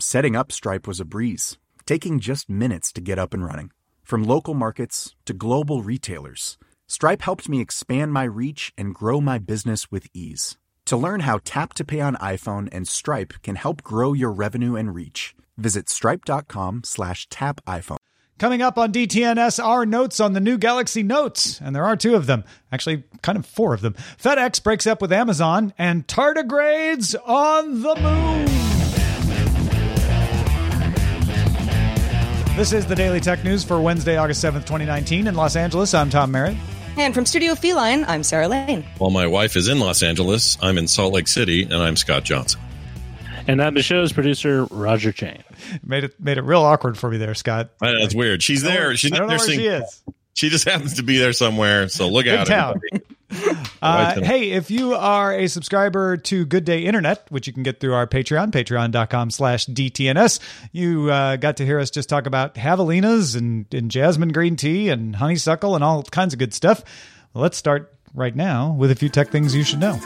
Setting up Stripe was a breeze, taking just minutes to get up and running. From local markets to global retailers, Stripe helped me expand my reach and grow my business with ease. To learn how Tap to Pay on iPhone and Stripe can help grow your revenue and reach, visit stripe.com slash tap iPhone. Coming up on DTNS are notes on the new Galaxy Notes, and there are two of them. Actually, kind of four of them. FedEx breaks up with Amazon, and tardigrades on the moon. This is the Daily Tech News for Wednesday, August 7th, 2019. In Los Angeles, I'm Tom Merritt. And from Studio Feline, I'm Sarah Lane. While my wife is in Los Angeles, I'm in Salt Lake City, and I'm Scott Johnson. And I'm the show's producer, Roger Chang. Made it made it real awkward for me there, Scott. I know, it's weird. She's there. She's I don't know where sing- she is. She just happens to be there somewhere. So look Good out. town. Uh, hey, if you are a subscriber to Good Day Internet, which you can get through our Patreon, patreon.com slash DTNS, you uh, got to hear us just talk about javelinas and, and jasmine green tea and honeysuckle and all kinds of good stuff. Let's start right now with a few tech things you should know.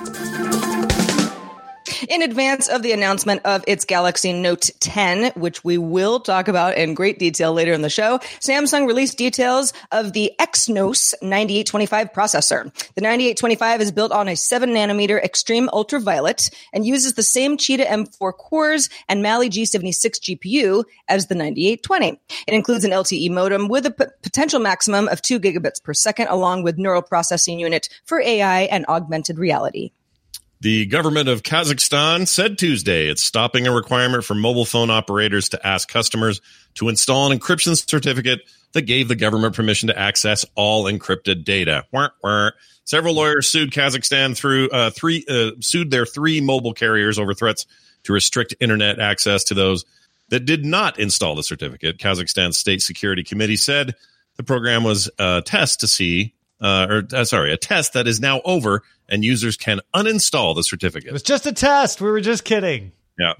In advance of the announcement of its Galaxy Note 10, which we will talk about in great detail later in the show, Samsung released details of the Exynos 9825 processor. The 9825 is built on a 7 nanometer extreme ultraviolet and uses the same Cheetah M4 cores and Mali G76 GPU as the 9820. It includes an LTE modem with a p- potential maximum of 2 gigabits per second, along with neural processing unit for AI and augmented reality. The government of Kazakhstan said Tuesday it's stopping a requirement for mobile phone operators to ask customers to install an encryption certificate that gave the government permission to access all encrypted data. Wah, wah. Several lawyers sued Kazakhstan through uh, three uh, sued their three mobile carriers over threats to restrict internet access to those that did not install the certificate. Kazakhstan's state security committee said the program was a test to see, uh, or uh, sorry, a test that is now over, and users can uninstall the certificate. It was just a test. We were just kidding. Yeah.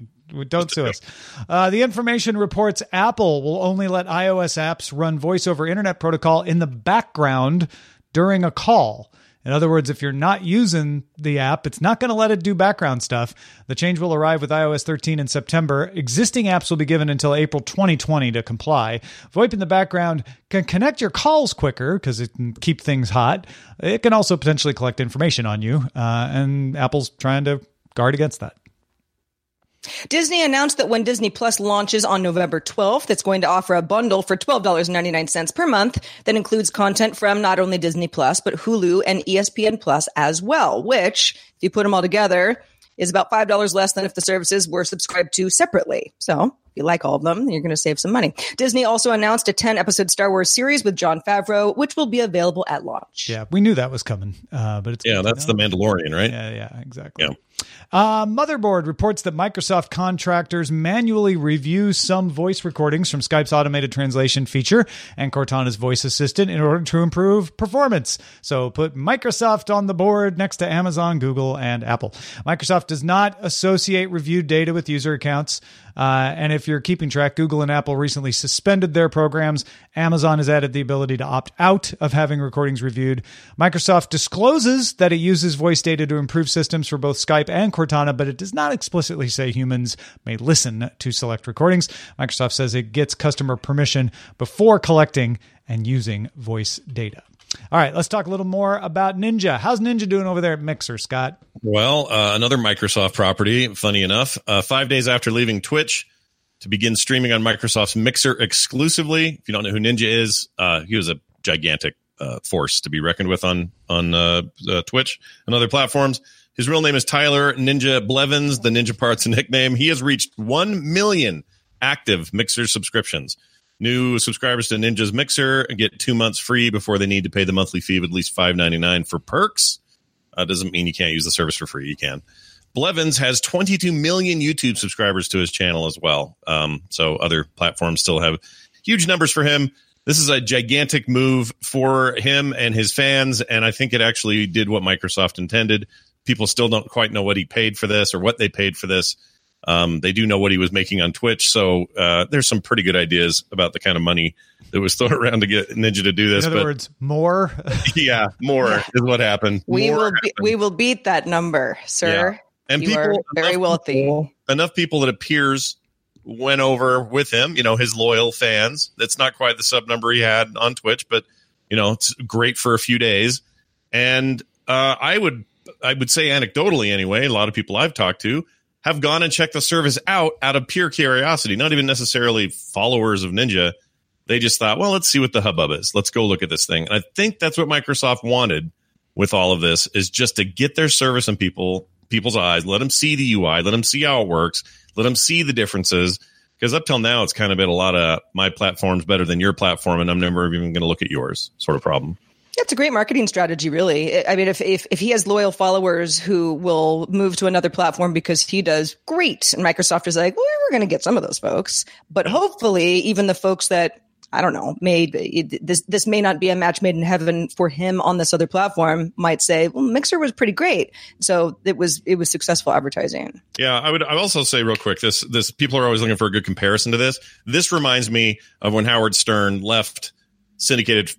Don't sue us. Uh, the information reports Apple will only let iOS apps run voice over internet protocol in the background during a call. In other words, if you're not using the app, it's not going to let it do background stuff. The change will arrive with iOS 13 in September. Existing apps will be given until April 2020 to comply. VoIP in the background can connect your calls quicker because it can keep things hot. It can also potentially collect information on you, uh, and Apple's trying to guard against that. Disney announced that when Disney Plus launches on November 12th, it's going to offer a bundle for $12.99 per month that includes content from not only Disney Plus, but Hulu and ESPN Plus as well, which, if you put them all together, is about $5 less than if the services were subscribed to separately. So, if you like all of them, you're going to save some money. Disney also announced a 10 episode Star Wars series with Jon Favreau, which will be available at launch. Yeah, we knew that was coming, uh, but it's Yeah, that's the. Mandalorian, right? Yeah, yeah, exactly. Yeah. Uh, Motherboard reports that Microsoft contractors manually review some voice recordings from Skype's automated translation feature and Cortana's voice assistant in order to improve performance. So put Microsoft on the board next to Amazon, Google, and Apple. Microsoft does not associate reviewed data with user accounts. Uh, and if you're keeping track, Google and Apple recently suspended their programs. Amazon has added the ability to opt out of having recordings reviewed. Microsoft discloses that it uses voice data to improve systems for both Skype and Cortana, but it does not explicitly say humans may listen to select recordings. Microsoft says it gets customer permission before collecting and using voice data. All right, let's talk a little more about Ninja. How's Ninja doing over there at Mixer, Scott? Well, uh, another Microsoft property, funny enough. Uh, five days after leaving Twitch to begin streaming on Microsoft's Mixer exclusively. If you don't know who Ninja is, uh, he was a gigantic uh, force to be reckoned with on on uh, uh, Twitch and other platforms. His real name is Tyler Ninja Blevins. The Ninja part's nickname. He has reached 1 million active Mixer subscriptions. New subscribers to Ninja's Mixer get two months free before they need to pay the monthly fee of at least five ninety nine for perks. Uh, doesn't mean you can't use the service for free. You can. Blevins has 22 million YouTube subscribers to his channel as well. Um, so other platforms still have huge numbers for him. This is a gigantic move for him and his fans, and I think it actually did what Microsoft intended. People still don't quite know what he paid for this or what they paid for this. Um, they do know what he was making on Twitch, so uh, there's some pretty good ideas about the kind of money that was thrown around to get Ninja to do this. In other but words, more. yeah, more is what happened. We More will be, happened. we will beat that number, sir. and you people are very wealthy. people- enough people that appears went over with him. You know, his loyal fans. That's not quite the sub number he had on Twitch, but you know, it's great for a few days. And uh, I would I would say anecdotally anyway, a lot of people I've talked to have gone and checked the service out out of pure curiosity, not even necessarily followers of Ninja. They just thought, well, let's see what the hubbub is. Let's go look at this thing. And I think that's what Microsoft wanted with all of this is just to get their service in people people's eyes, let them see the UI, let them see how it works, let them see the differences. Because up till now, it's kind of been a lot of my platform's better than your platform, and I'm never even going to look at yours sort of problem. It's a great marketing strategy, really. I mean, if, if if he has loyal followers who will move to another platform because he does great, and Microsoft is like, well, we're going to get some of those folks, but hopefully, even the folks that I don't know, made this this may not be a match made in heaven for him on this other platform, might say, well, Mixer was pretty great, so it was it was successful advertising. Yeah, I would. I also say real quick. This this people are always looking for a good comparison to this. This reminds me of when Howard Stern left syndicated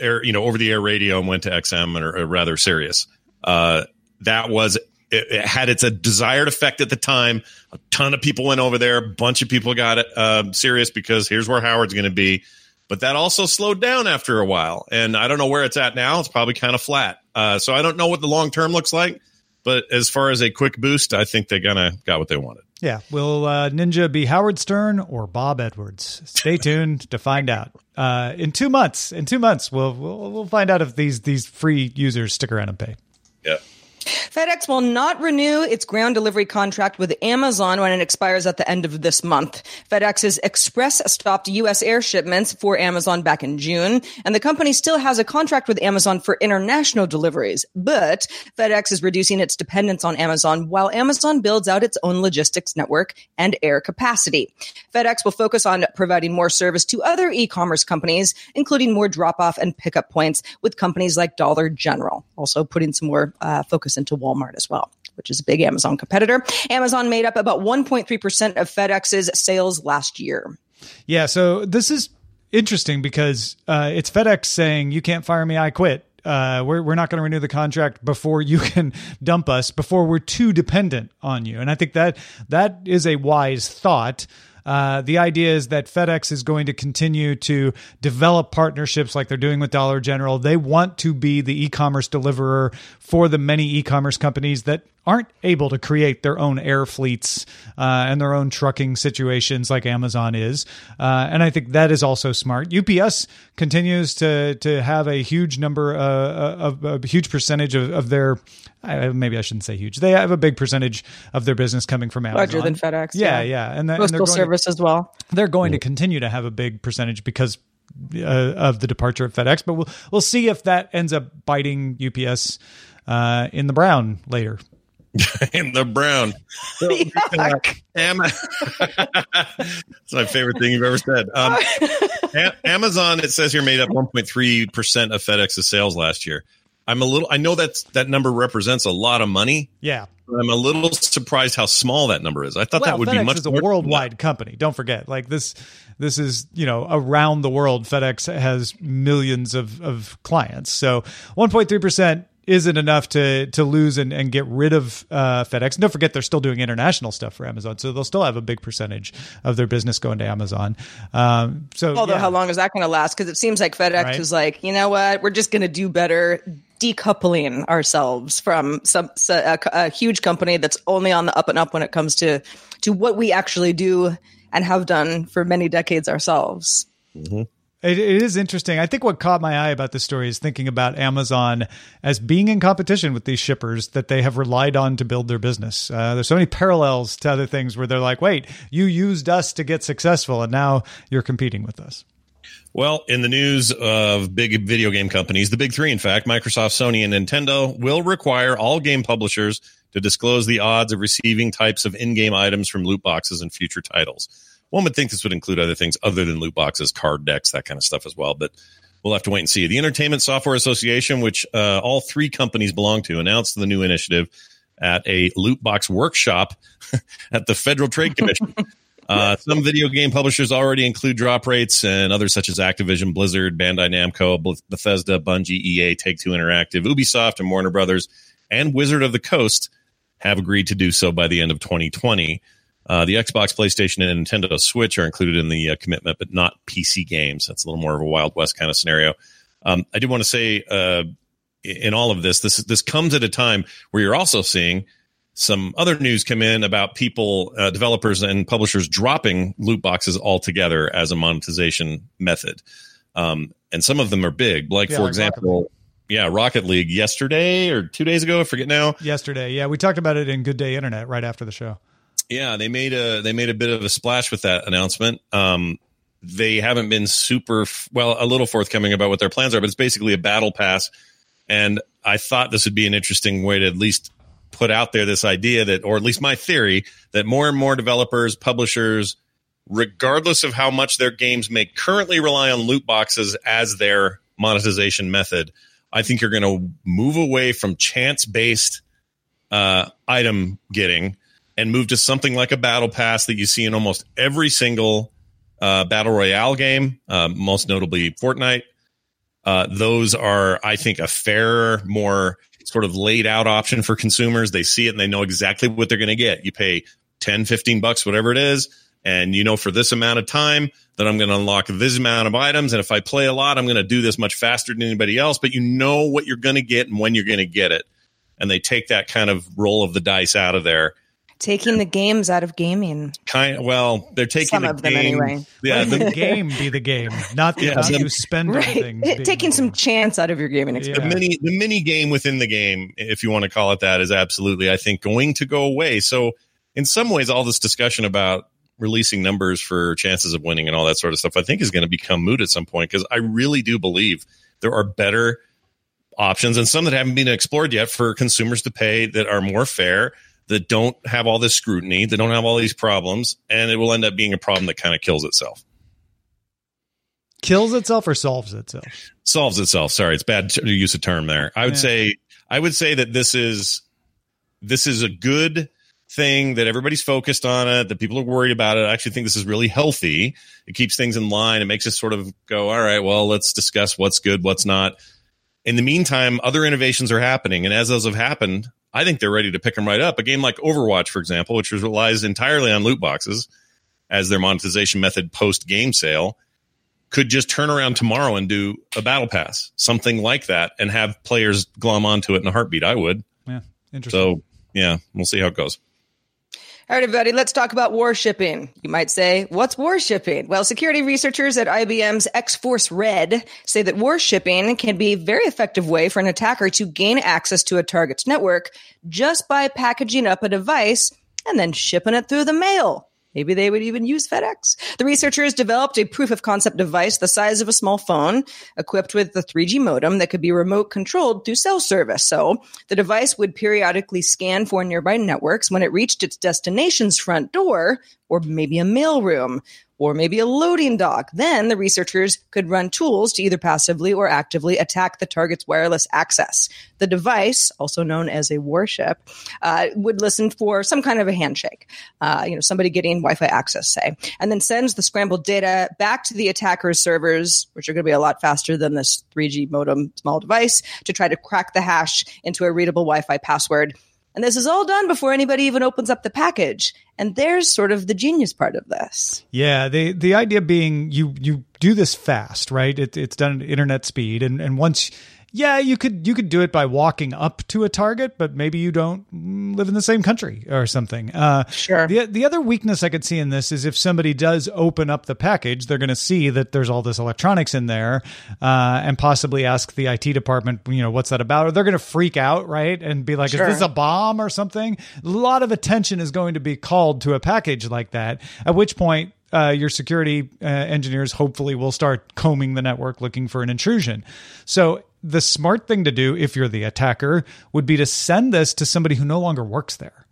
air, you know, over the air radio and went to XM or, or rather Sirius. Uh, that was it, it had its a desired effect at the time. A ton of people went over there. A bunch of people got it uh, Sirius because here's where Howard's going to be. But that also slowed down after a while, and I don't know where it's at now. It's probably kind of flat. Uh, so I don't know what the long term looks like. But as far as a quick boost, I think they kind of got what they wanted. Yeah. Will uh, Ninja be Howard Stern or Bob Edwards? Stay tuned to find out. Uh, in two months, in two months, we'll, we'll we'll find out if these these free users stick around and pay. Yeah. FedEx will not renew its ground delivery contract with Amazon when it expires at the end of this month. FedEx's Express stopped U.S. air shipments for Amazon back in June, and the company still has a contract with Amazon for international deliveries. But FedEx is reducing its dependence on Amazon while Amazon builds out its own logistics network and air capacity. FedEx will focus on providing more service to other e-commerce companies, including more drop-off and pickup points with companies like Dollar General, also putting some more uh, focus into Walmart as well, which is a big Amazon competitor. Amazon made up about 1.3% of FedEx's sales last year. Yeah. So this is interesting because uh, it's FedEx saying you can't fire me, I quit. Uh, we're we're not going to renew the contract before you can dump us, before we're too dependent on you. And I think that that is a wise thought. Uh, the idea is that FedEx is going to continue to develop partnerships like they're doing with Dollar General. They want to be the e commerce deliverer for the many e commerce companies that aren't able to create their own air fleets uh, and their own trucking situations like Amazon is. Uh, and I think that is also smart. UPS continues to to have a huge number uh, of a huge percentage of, of their I, maybe I shouldn't say huge. They have a big percentage of their business coming from Amazon. Larger than FedEx. Yeah, yeah, and, the, and they're Postal going service as well. They're going to continue to have a big percentage because uh, of the departure of FedEx. But we'll we'll see if that ends up biting UPS uh, in the brown later. in the brown. Am- That's my favorite thing you've ever said. Um, A- Amazon, it says here, made up 1.3% of FedEx's sales last year. I'm a little, I know that that number represents a lot of money. Yeah. I'm a little surprised how small that number is. I thought well, that would FedEx be much is a worldwide company. Don't forget, like this, this is you know around the world. FedEx has millions of of clients, so 1.3 percent isn't enough to to lose and, and get rid of uh, FedEx. And don't forget, they're still doing international stuff for Amazon, so they'll still have a big percentage of their business going to Amazon. Um, so, Although, yeah. how long is that going to last? Because it seems like FedEx Right. is like, you know what? We're just going to do better decoupling ourselves from some a, a huge company that's only on the up and up when it comes to to what we actually do and have done for many decades ourselves. It, it is interesting. I think what caught my eye about this story is thinking about Amazon as being in competition with these shippers that they have relied on to build their business. Uh, there's so many parallels to other things where they're like, wait, you used us to get successful, and now you're competing with us. Well, in the news of big video game companies, the big three, in fact, Microsoft, Sony, and Nintendo will require all game publishers to disclose the odds of receiving types of in-game items from loot boxes in future titles. One would think this would include other things other than loot boxes, card decks, that kind of stuff as well, but we'll have to wait and see. The Entertainment Software Association, which uh, all three companies belong to, announced the new initiative at a loot box workshop at the Federal Trade Commission. Uh, some video game publishers already include drop rates, and others such as Activision, Blizzard, Bandai Namco, Bethesda, Bungie, EA, Take Two Interactive, Ubisoft, and Warner Brothers, and Wizard of the Coast have agreed to do so by the end of 2020. Uh, the Xbox, PlayStation, and Nintendo Switch are included in the uh, commitment, but not PC games. That's a little more of a Wild West kind of scenario. Um, I did want to say, uh, in all of this, this this comes at a time where you're also seeing some other news come in about people, uh, developers and publishers dropping loot boxes altogether as a monetization method. Um, and some of them are big. Like, Yeah, for like example, yeah, Rocket League yesterday or two days ago, I forget now. Yesterday, yeah, we talked about it in Good Day Internet right after the show. Yeah, they made a they made a bit of a splash with that announcement. Um, they haven't been super well, a little forthcoming about what their plans are, but it's basically a battle pass. And I thought this would be an interesting way to at least put out there this idea that, or at least my theory, that more and more developers, publishers, regardless of how much their games may currently rely on loot boxes as their monetization method, I think you're going to move away from chance based uh, item getting and move to something like a battle pass that you see in almost every single uh, battle royale game, uh, most notably Fortnite. Uh, those are, I think, a fairer, more sort of laid out option for consumers. They see it and they know exactly what they're going to get. You pay 10, 15 bucks, whatever it is. And you know, for this amount of time that I'm going to unlock this amount of items. And if I play a lot, I'm going to do this much faster than anybody else, but you know what you're going to get and when you're going to get it. And they take that kind of roll of the dice out of there. Taking the games out of gaming. Kind well, they're taking Some the of them game- anyway. Yeah, Let the the, game be the game, not the Yeah, amount you spend on Right. things. Taking some chance out of your gaming Yeah. experience. the mini the mini game within the game, if you want to call it that, is absolutely I think going to go away. So in some ways, all this discussion about releasing numbers for chances of winning and all that sort of stuff, I think is going to become moot at some point because I really do believe there are better options and some that haven't been explored yet for consumers to pay that are more fair that don't have all this scrutiny that don't have all these problems and it will end up being a problem that kind of kills itself kills itself or solves itself. solves itself. Sorry, it's bad to use a term there. I would Yeah. say I would say that this is this is a good thing that everybody's focused on it, that people are worried about it. I actually think this is really healthy. It keeps things in line. It makes us sort of go, all right, well, let's discuss what's good, what's not. In the meantime, other innovations are happening, and as those have happened, I think they're ready to pick them right up. A game like Overwatch, for example, which relies entirely on loot boxes as their monetization method post game sale, could just turn around tomorrow and do a battle pass, something like that, and have players glom onto it in a heartbeat. I would. Yeah, interesting. So, yeah, we'll see how it goes. All right, everybody, let's talk about warshipping. You might say, what's warshipping? Well, security researchers at IBM's X Force Red say that warshipping can be a very effective way for an attacker to gain access to a target's network just by packaging up a device and then shipping it through the mail. Maybe they would even use FedEx. The researchers developed a proof of concept device the size of a small phone, equipped with a 3G modem that could be remote controlled through cell service. So the device would periodically scan for nearby networks when it reached its destination's front door or maybe a mailroom. Or maybe a loading dock. Then the researchers could run tools to either passively or actively attack the target's wireless access. The device, also known as a warship, uh, would listen for some kind of a handshake, uh, you know, somebody getting Wi-Fi access, say, and then sends the scrambled data back to the attacker's servers, which are going to be a lot faster than this 3G modem small device, to try to crack the hash into a readable Wi-Fi password. And this is all done before anybody even opens up the package. And there's sort of the genius part of this. Yeah, the the idea being you you do this fast, right? It, it's done at internet speed, and and once. Yeah, you could you could do it by walking up to a target, but maybe you don't live in the same country or something. Uh, Sure. The the other weakness I could see in this is if somebody does open up the package, they're going to see that there's all this electronics in there, uh, and possibly ask the IT department, you know, what's that about? Or they're going to freak out, right, and be like, Sure. "Is this a bomb or something?" A lot of attention is going to be called to a package like that. At which point, uh, your security uh, engineers hopefully will start combing the network looking for an intrusion. So the smart thing to do, if you're the attacker, would be to send this to somebody who no longer works there.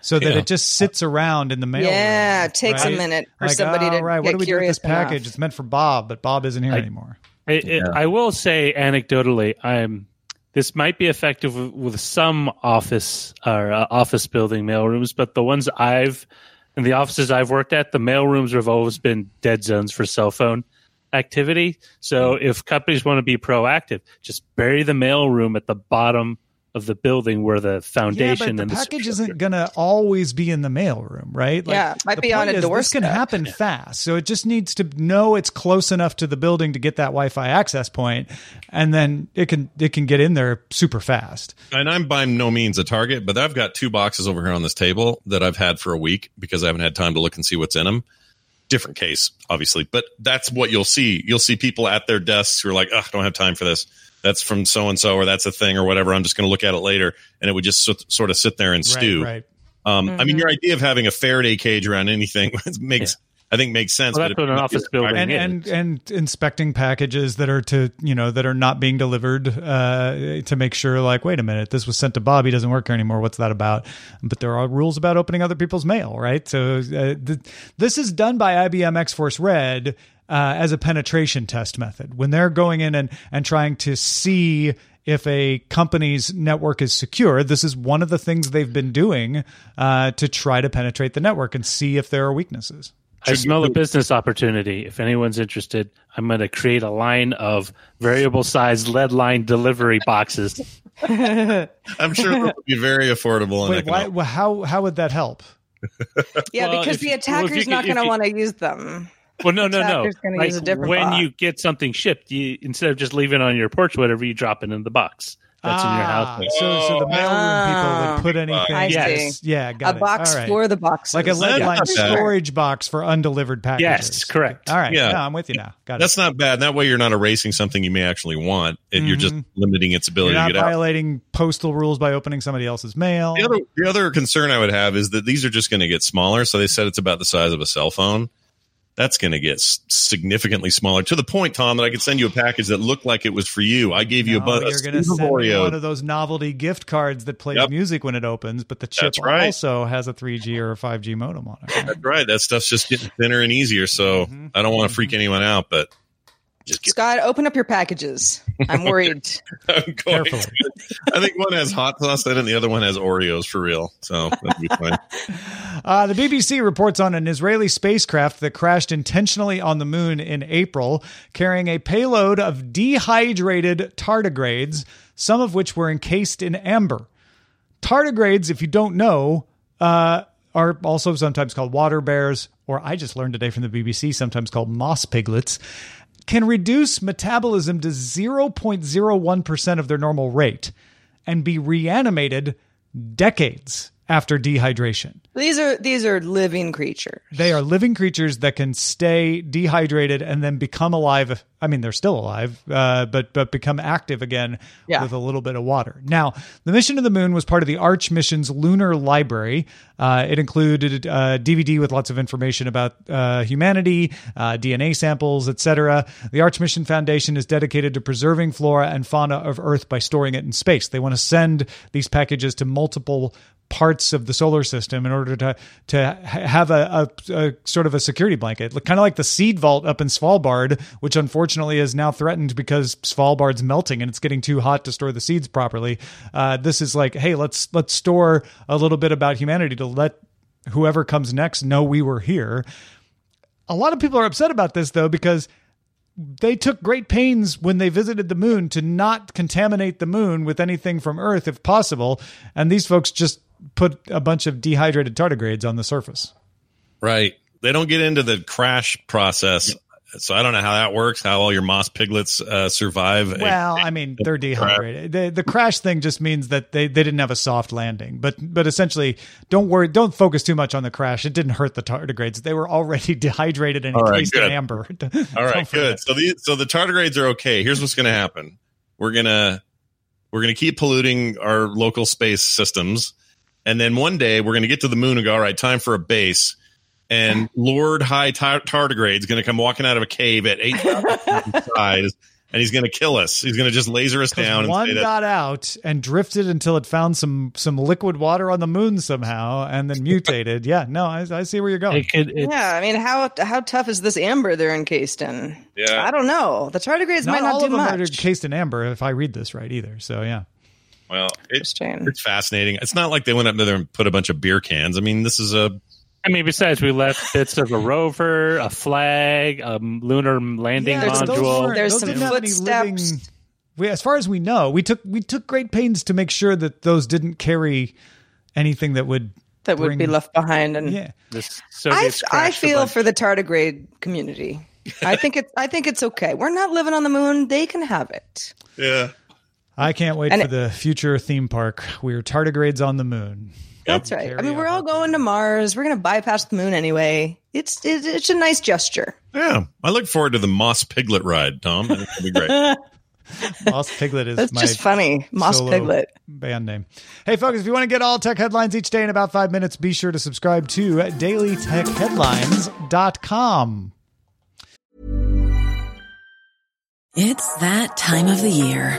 So that Yeah. it just sits around in the mail. Yeah, room, it takes a minute for Like, somebody to all right, what get do we do with curious this package? enough. It's meant for Bob, but Bob isn't here I- anymore. It, it, I will say anecdotally, I'm this might be effective with, with some office or uh, office building mailrooms, but the ones I've in the offices I've worked at, the mailrooms have always been dead zones for cell phone activity. So hmm. if companies want to be proactive, just bury the mailroom at the bottom of the building where the Yeah, foundation but the and the package isn't going to always be in the mailroom, right? Yeah, might be on point a is This can doorstep. happen fast, so it just needs to know it's close enough to the building to get that Wi-Fi access point, and then it can it can get in there super fast. and I'm by no means a target, but I've got two boxes over here on this table that I've had for a week because I haven't had time to look and see what's in them. Different case, obviously, but that's what you'll see. You'll see people at their desks who are like, "Ugh, I don't have time for this. That's from so and so, or that's a thing, or whatever. I'm just going to look at it later." And it would just so- sort of sit there and stew. Right, right. Um, I mean, your idea of having a Faraday cage around anything makes, I think, makes sense. Well, but that's what an office building and is. and and inspecting packages that are to you know that are not being delivered uh, to make sure like wait a minute this was sent to Bob he doesn't work here anymore what's that about but there are rules about opening other people's mail right so uh, th- this is done by IBM X Force Red uh, as a penetration test method when they're going in and and trying to see if a company's network is secure, this is one of the things they've been doing uh, to try to penetrate the network and see if there are weaknesses. I smell a business opportunity. If anyone's interested, I'm going to create a line of variable size lead line delivery boxes. I'm sure it would be very affordable. And Wait, why, well, how how would that help? Yeah, Well, because if the you- well, attacker's you not going to want to use them. Well, no, no, no. Like use a different when box. you get something shipped, you instead of just leaving it on your porch, whatever, you drop it in the box that's in your Ah, house. So, so the mailroom people would put anything. I yes, see. yeah, got a it. box All right. for the boxes. like a lead Yeah, line not bad. storage box for undelivered packages. Yes, correct. All right, Yeah. yeah, I'm with you now. Got That's it. not bad. That way, you're not erasing something you may actually want, and you're just limiting its Mm-hmm. You're ability not to get out. violating postal rules by opening somebody else's mail. The other, the other concern I would have is that these are just going to get smaller. So they said it's about the size of a cell phone. That's going to get s- significantly smaller to the point, Tom, that I could send you a package that looked like it was for you. I gave you a No, bunch you're going to of send Oreo. one of those novelty gift cards that plays Yep. music when it opens, but the chip right. also has a 3G or a 5G modem on it. That's right. That stuff's just getting thinner and easier. So Mm-hmm. I don't want to freak anyone out, but just get Scott, open up your packages. I'm worried. I'm going. Carefully. I think one has hot sauce in it, and the other one has Oreos for real. So that'd be fine. Uh, the BBC reports on an Israeli spacecraft that crashed intentionally on the moon in April, carrying a payload of dehydrated tardigrades, some of which were encased in amber. Tardigrades, if you don't know, uh, are also sometimes called water bears, or I just learned today from the BBC, sometimes called moss piglets, can reduce metabolism to 0.01% of their normal rate and be reanimated decades after dehydration. these are these are living creatures. They are living creatures that can stay dehydrated and then become alive. I mean, they're still alive, uh, but but become active again Yeah. with a little bit of water. Now, the mission to the moon was part of the Arch mission's lunar library. Uh, it included a DVD with lots of information about uh, humanity, uh, DNA samples, etc. The Arch Mission Foundation is dedicated to preserving flora and fauna of Earth by storing it in space. They want to send these packages to multiple parts of the solar system in order to to have a, a, a sort of a security blanket, kind of like the seed vault up in Svalbard, which unfortunately is now threatened because Svalbard's melting and it's getting too hot to store the seeds properly. Uh, this is like, hey, let's let's store a little bit about humanity to let whoever comes next know we were here. A lot of people are upset about this though because they took great pains when they visited the moon to not contaminate the moon with anything from Earth if possible. And these folks just put a bunch of dehydrated tardigrades on the surface. Right. They don't get into the crash process. So I don't know how that works, how all your moss piglets uh, survive. a- Well, I mean, they're dehydrated. The, the crash thing just means that they, they didn't have a soft landing. But but essentially, don't worry, don't focus too much on the crash. It didn't hurt the tardigrades. They were already dehydrated and All right, in amber. All right, good. So the so the tardigrades are okay. Here's what's going to happen. We're gonna we're gonna keep polluting our local space systems, and then one day we're gonna get to the moon and go, all right, time for a base. And Lord High tar- Tardigrade's going to come walking out of a cave at eight size, and he's going to kill us. He's going to just laser us down. One say that, got out and drifted until it found some some liquid water on the moon somehow, and then mutated. yeah, no, I, I see where you're going. It could, it's, Yeah, I mean, how how tough is this amber they're encased in? Yeah. I don't know. The tardigrades Not might not all do of them are encased in amber, if I read this right, either. So yeah. Well, it's it's fascinating. It's not like they went up there and put a bunch of beer cans. I mean, this is a I mean, besides we left bits of a rover, a flag, a lunar landing Yeah, but those module. weren't- There's those some didn't have any footsteps. living- we, as far as we know, we took we took great pains to make sure that those didn't carry anything that would that would be left behind. And Yeah, The I, I feel for the tardigrade community. I think it's I think it's okay. We're not living on the moon. They can have it. yeah. I can't wait And for the future theme park. We're tardigrades on the moon. That's right. I Carry mean, we're all going to Mars. We're going to bypass the moon anyway. It's it, it's a nice gesture. Yeah, I look forward to the Moss Piglet ride, Tom. I think it'll be great. Moss Piglet is That's my just funny. Moss Piglet. band name. Hey, folks, if you want to get all tech headlines each day in about five minutes, be sure to subscribe to dailytechheadlines.com. It's that time of the year.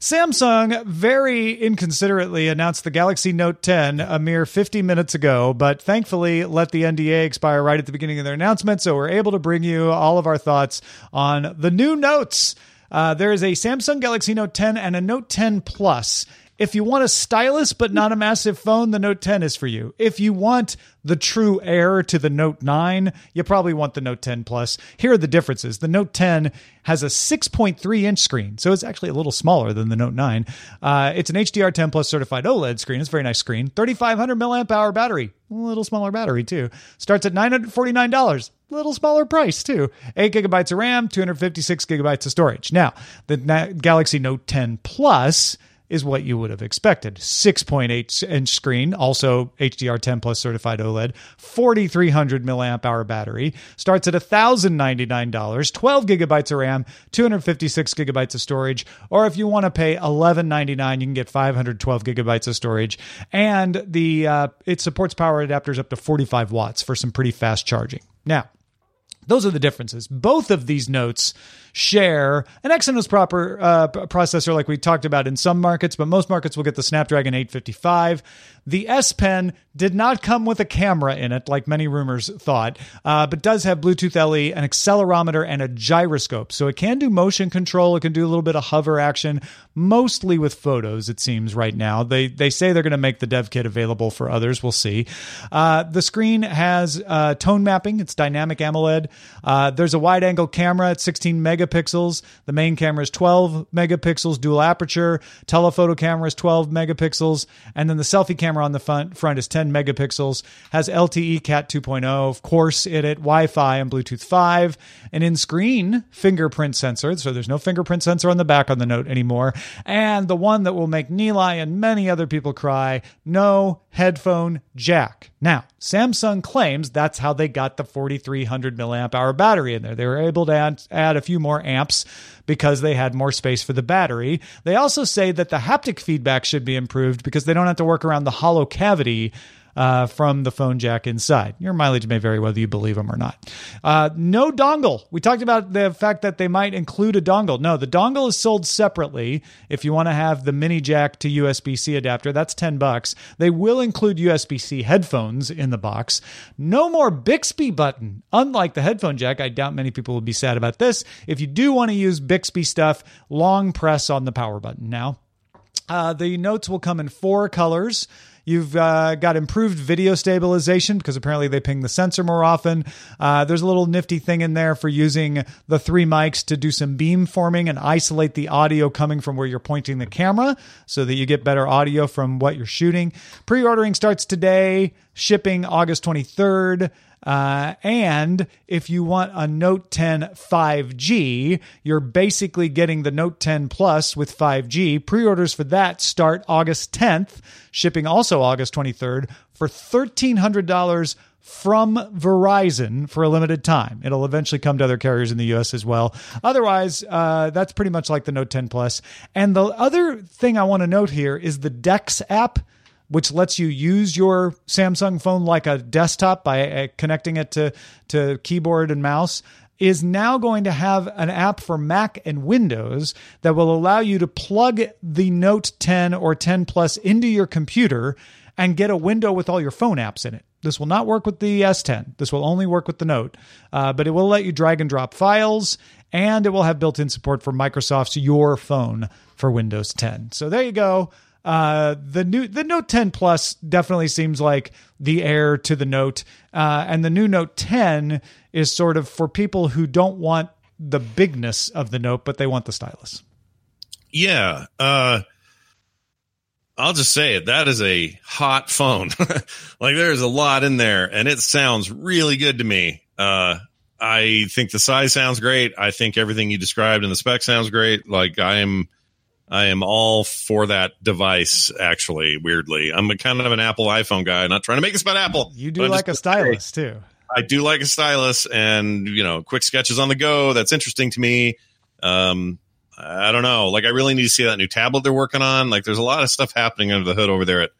Samsung very inconsiderately announced the Galaxy Note 10 a mere 50 minutes ago, but thankfully let the NDA expire right at the beginning of their announcement, so we're able to bring you all of our thoughts on the new notes. Uh, there is a Samsung Galaxy Note 10 and a Note 10 Plus. If you want a stylus but not a massive phone, the Note 10 is for you. If you want the true heir to the Note 9, you probably want the Note 10 Plus. Here are the differences. The Note 10 has a 6.3 inch screen, so it's actually a little smaller than the Note 9. Uh, it's an HDR10 Plus certified OLED screen. It's a very nice screen. 3,500 milliamp hour battery. A little smaller battery too. Starts at $949 A little smaller price too. Eight gigabytes of RAM, 256 gigabytes of storage. Now, the Galaxy Note 10 Plus is what you would have expected. 6.8 inch screen, also HDR10 plus certified OLED, 4300 milliamp hour battery, starts at $1,099, 12 gigabytes of RAM, 256 gigabytes of storage, or if you want to pay 1199, you can get 512 gigabytes of storage, and the uh, it supports power adapters up to 45 watts for some pretty fast charging. Now, those are the differences. Both of these notes share an Exynos proper uh, processor, like we talked about in some markets, but most markets will get the Snapdragon 855. The S Pen did not come with a camera in it, like many rumors thought, uh, but does have Bluetooth LE, an accelerometer, and a gyroscope. So it can do motion control. It can do a little bit of hover action, mostly with photos. It seems right now. They they say they're going to make the dev kit available for others. We'll see. Uh, the screen has uh, tone mapping. It's dynamic AMOLED. Uh, there's a wide angle camera at 16 megapixels. The main camera is 12 megapixels, dual aperture. Telephoto camera is 12 megapixels, and then the selfie camera on the front front is 10 megapixels. Has LTE Cat 2.0, of course, in it, Wi-Fi and Bluetooth 5, an in-screen fingerprint sensor. So there's no fingerprint sensor on the back on the Note anymore, and the one that will make Nilay and many other people cry: no headphone jack. Now, Samsung claims that's how they got the 4300 milliamp hour battery in there. They were able to add, add a few more amps because they had more space for the battery. They also say that the haptic feedback should be improved because they don't have to work around the hollow cavity uh, from the phone jack inside. Your mileage may vary whether you believe them or not. Uh, no dongle. We talked about the fact that they might include a dongle. No, the dongle is sold separately. If you want to have the mini jack to USB C adapter, that's 10 bucks. They will include USB C headphones in the box. No more Bixby button. Unlike the headphone jack, I doubt many people will be sad about this. If you do want to use Bixby stuff, long press on the power button now. Uh, the notes will come in four colors. You've uh, got improved video stabilization because apparently they ping the sensor more often. Uh, there's a little nifty thing in there for using the three mics to do some beam forming and isolate the audio coming from where you're pointing the camera so that you get better audio from what you're shooting. Pre ordering starts today, shipping August 23rd. Uh, and if you want a Note 10 5G, you're basically getting the Note 10 Plus with 5G. Pre orders for that start August 10th, shipping also August 23rd for $1,300 from Verizon for a limited time. It'll eventually come to other carriers in the US as well. Otherwise, uh, that's pretty much like the Note 10 Plus. And the other thing I want to note here is the Dex app which lets you use your Samsung phone like a desktop by uh, connecting it to, to keyboard and mouse, is now going to have an app for Mac and Windows that will allow you to plug the Note 10 or 10 Plus into your computer and get a window with all your phone apps in it. This will not work with the S10. This will only work with the Note, uh, but it will let you drag and drop files, and it will have built in support for Microsoft's Your Phone for Windows 10. So there you go. Uh, the new the Note 10 Plus definitely seems like the heir to the Note, uh, and the new Note 10 is sort of for people who don't want the bigness of the Note, but they want the stylus. Yeah, uh, I'll just say it. That is a hot phone. like there's a lot in there, and it sounds really good to me. Uh, I think the size sounds great. I think everything you described in the spec sounds great. Like I am I am all for that device. Actually, weirdly, I'm a kind of an Apple iPhone guy. Not trying to make this about Apple. You do like a stylus too. I do like a stylus, and you know, quick sketches on the go. That's interesting to me. Um, I don't know. Like, I really need to see that new tablet they're working on. Like, there's a lot of stuff happening under the hood over there at,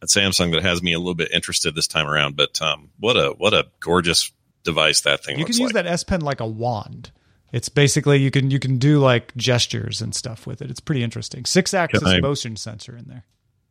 at Samsung that has me a little bit interested this time around. But um, what a what a gorgeous device that thing. You can use like. that S Pen like a wand. It's basically you can you can do like gestures and stuff with it. It's pretty interesting. Six axis I- motion sensor in there.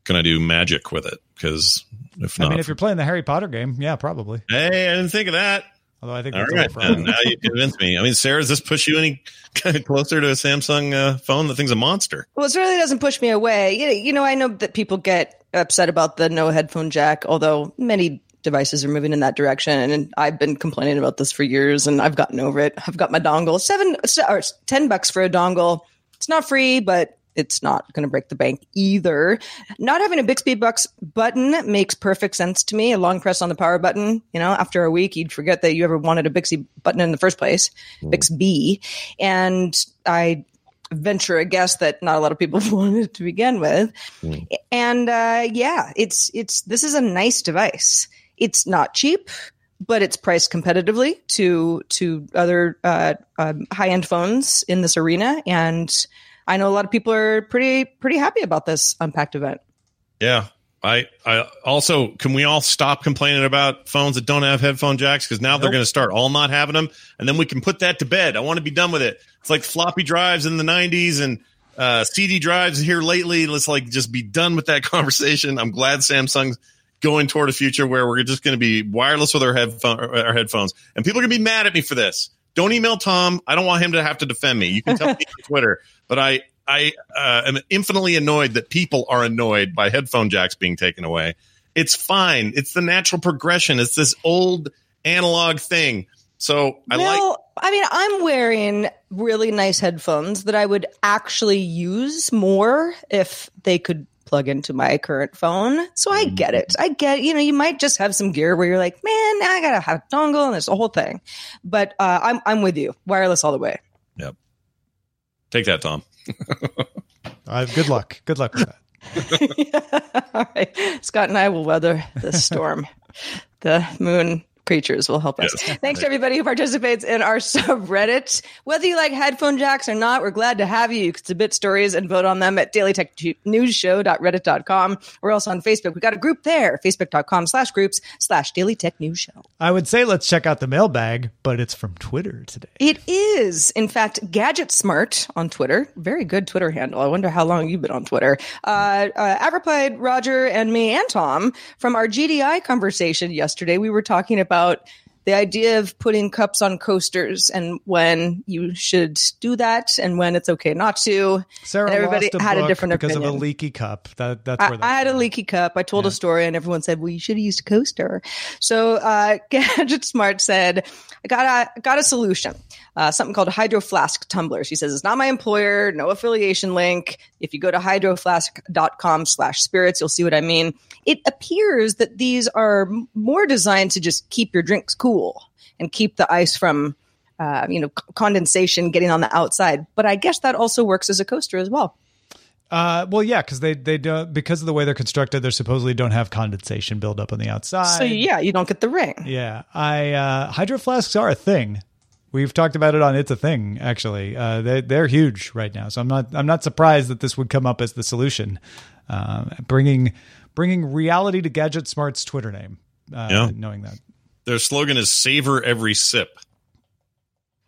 Can I do magic with it? Because if not, I mean, if you're playing the Harry Potter game, yeah, probably. hey, I didn't think of that. Although I think all right, that's right, old for iPhone. now you convinced me. I mean, Sarah, does this push you any closer to a Samsung uh, phone? The thing's a monster. Well, it really doesn't push me away. You know, I know that people get upset about the no headphone jack, although many devices are moving in that direction. And I've been complaining about this for years, and I've gotten over it. I've got my dongle seven or ten bucks for a dongle. It's not free, but it's not going to break the bank either. Not having a Bixby Bucks button makes perfect sense to me. A long press on the power button, you know, after a week, you'd forget that you ever wanted a Bixby button in the first place, Bixby. And I venture a guess that not a lot of people wanted it to begin with. And uh, yeah, it's it's this is a nice device. It's not cheap, but it's priced competitively to to other uh, um, high end phones in this arena, and I know a lot of people are pretty pretty happy about this unpacked event. Yeah. I, I also can we all stop complaining about phones that don't have headphone jacks because now they're going to start all not having them and then we can put that to bed. I want to be done with it. It's like floppy drives in the 90s and uh, CD drives here lately. Let's like just be done with that conversation. I'm glad Samsung's going toward a future where we're just going to be wireless with our headphone our headphones and people are going to be mad at me for this. Don't email Tom. I don't want him to have to defend me. You can tell me on Twitter, but I I uh, am infinitely annoyed that people are annoyed by headphone jacks being taken away. It's fine. It's the natural progression. It's this old analog thing. So I well, like. I mean, I'm wearing really nice headphones that I would actually use more if they could plug into my current phone. So I get it. I get, you know, you might just have some gear where you're like, man, I gotta have a dongle and this whole thing. But uh, I'm I'm with you. Wireless all the way. Yep. Take that, Tom. Uh, good luck. Good luck with that. all right. Scott and I will weather the storm. the moon creatures will help us. Yes. Thanks to everybody who participates in our subreddit. Whether you like headphone jacks or not, we're glad to have you. You can submit stories and vote on them at dailytechnewsshow.reddit.com. We're also on Facebook. We've got a group there, facebook.com slash groups slash Daily Tech News Show. I would say let's check out the mailbag, but it's from Twitter today. It is, in fact, Gadget Smart on Twitter. Very good Twitter handle. I wonder how long you've been on Twitter. Uh, uh, I replied Roger and me and Tom from our GDI conversation yesterday. We were talking about about the idea of putting cups on coasters and when you should do that and when it's okay not to. Sarah and everybody lost a had a different because opinion. of a leaky cup. That that's where I, that I had a leaky cup. I told a story, and everyone said, "Well, you should have used a coaster." So, uh, Gadget Smart said, "I got a got a solution. Uh, something called Hydro Flask tumblers." He says, "It's not my employer, no affiliation link. If you go to hydroflask.com/spirits, you'll see what I mean. It appears that these are more designed to just keep your drinks cool and keep the ice from." Uh, you know, c- condensation getting on the outside, but I guess that also works as a coaster as well. Uh, well, yeah, because they they don't because of the way they're constructed, they supposedly don't have condensation build up on the outside. So yeah, you don't get the ring. Yeah, I uh, hydro flasks are a thing. We've talked about it on It's a Thing. Actually, uh, they they're huge right now. So I'm not I'm not surprised that this would come up as the solution, uh, bringing bringing reality to Gadget Smart's Twitter name. Uh, Yeah. knowing that. Their slogan is "Savor every sip."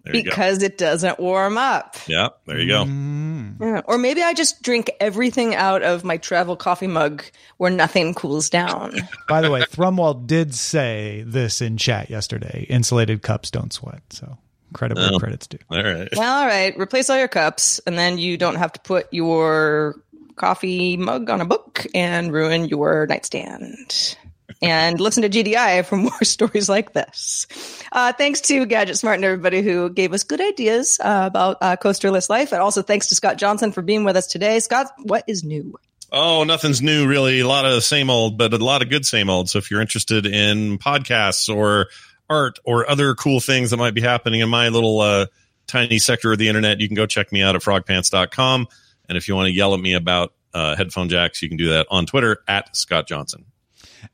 There you go. because it doesn't warm up. Yeah, there you go. Mm. Yeah. Or maybe I just drink everything out of my travel coffee mug where nothing cools down. By the way, Thrumwall did say this in chat yesterday: insulated cups don't sweat. So credit where Oh. credit's due. All right. well, all right, replace all your cups, and then you don't have to put your coffee mug on a book and ruin your nightstand. And listen to GDI for more stories like this. Uh, thanks to Gadget Smart and everybody who gave us good ideas uh, about uh, coasterless life. And also thanks to Scott Johnson for being with us today. Scott, what is new? Oh, nothing's new really. A lot of the same old, but a lot of good same old. So if you're interested in podcasts or art or other cool things that might be happening in my little uh, tiny sector of the internet, you can go check me out at frogpants.com. And if you want to yell at me about uh, headphone jacks, you can do that on Twitter at Scott Johnson.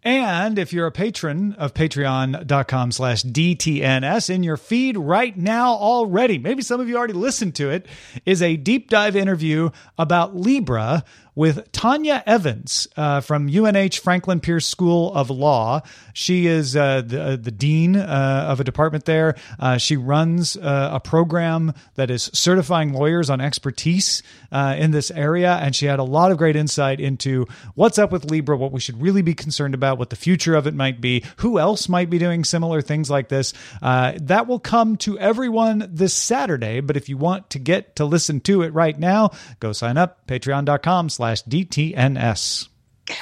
And if you're a patron of patreon.com slash DTNS in your feed right now already, maybe some of you already listened to it, is a deep dive interview about Libra with Tanya Evans uh, from UNH Franklin Pierce School of Law. She is uh, the, the dean uh, of a department there. Uh, she runs uh, a program that is certifying lawyers on expertise uh, in this area. And she had a lot of great insight into what's up with Libra, what we should really be concerned about, what the future of it might be, who else might be doing similar things like this. Uh, that will come to everyone this Saturday. But if you want to get to listen to it right now, go sign up, patreon.com slash DTNS.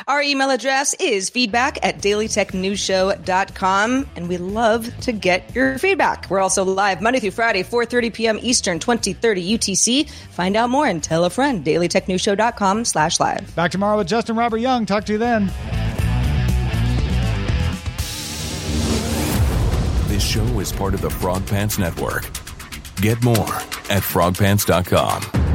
Our email address is feedback at dailytechnewsshow.com, and we love to get your feedback. We're also live Monday through Friday, 4.30 p.m. Eastern, 2030 UTC. Find out more and tell a friend, dailytechnewsshow.com slash live. Back tomorrow with Justin Robert Young. Talk to you then. This show is part of the Frog Pants Network. Get more at frogpants.com.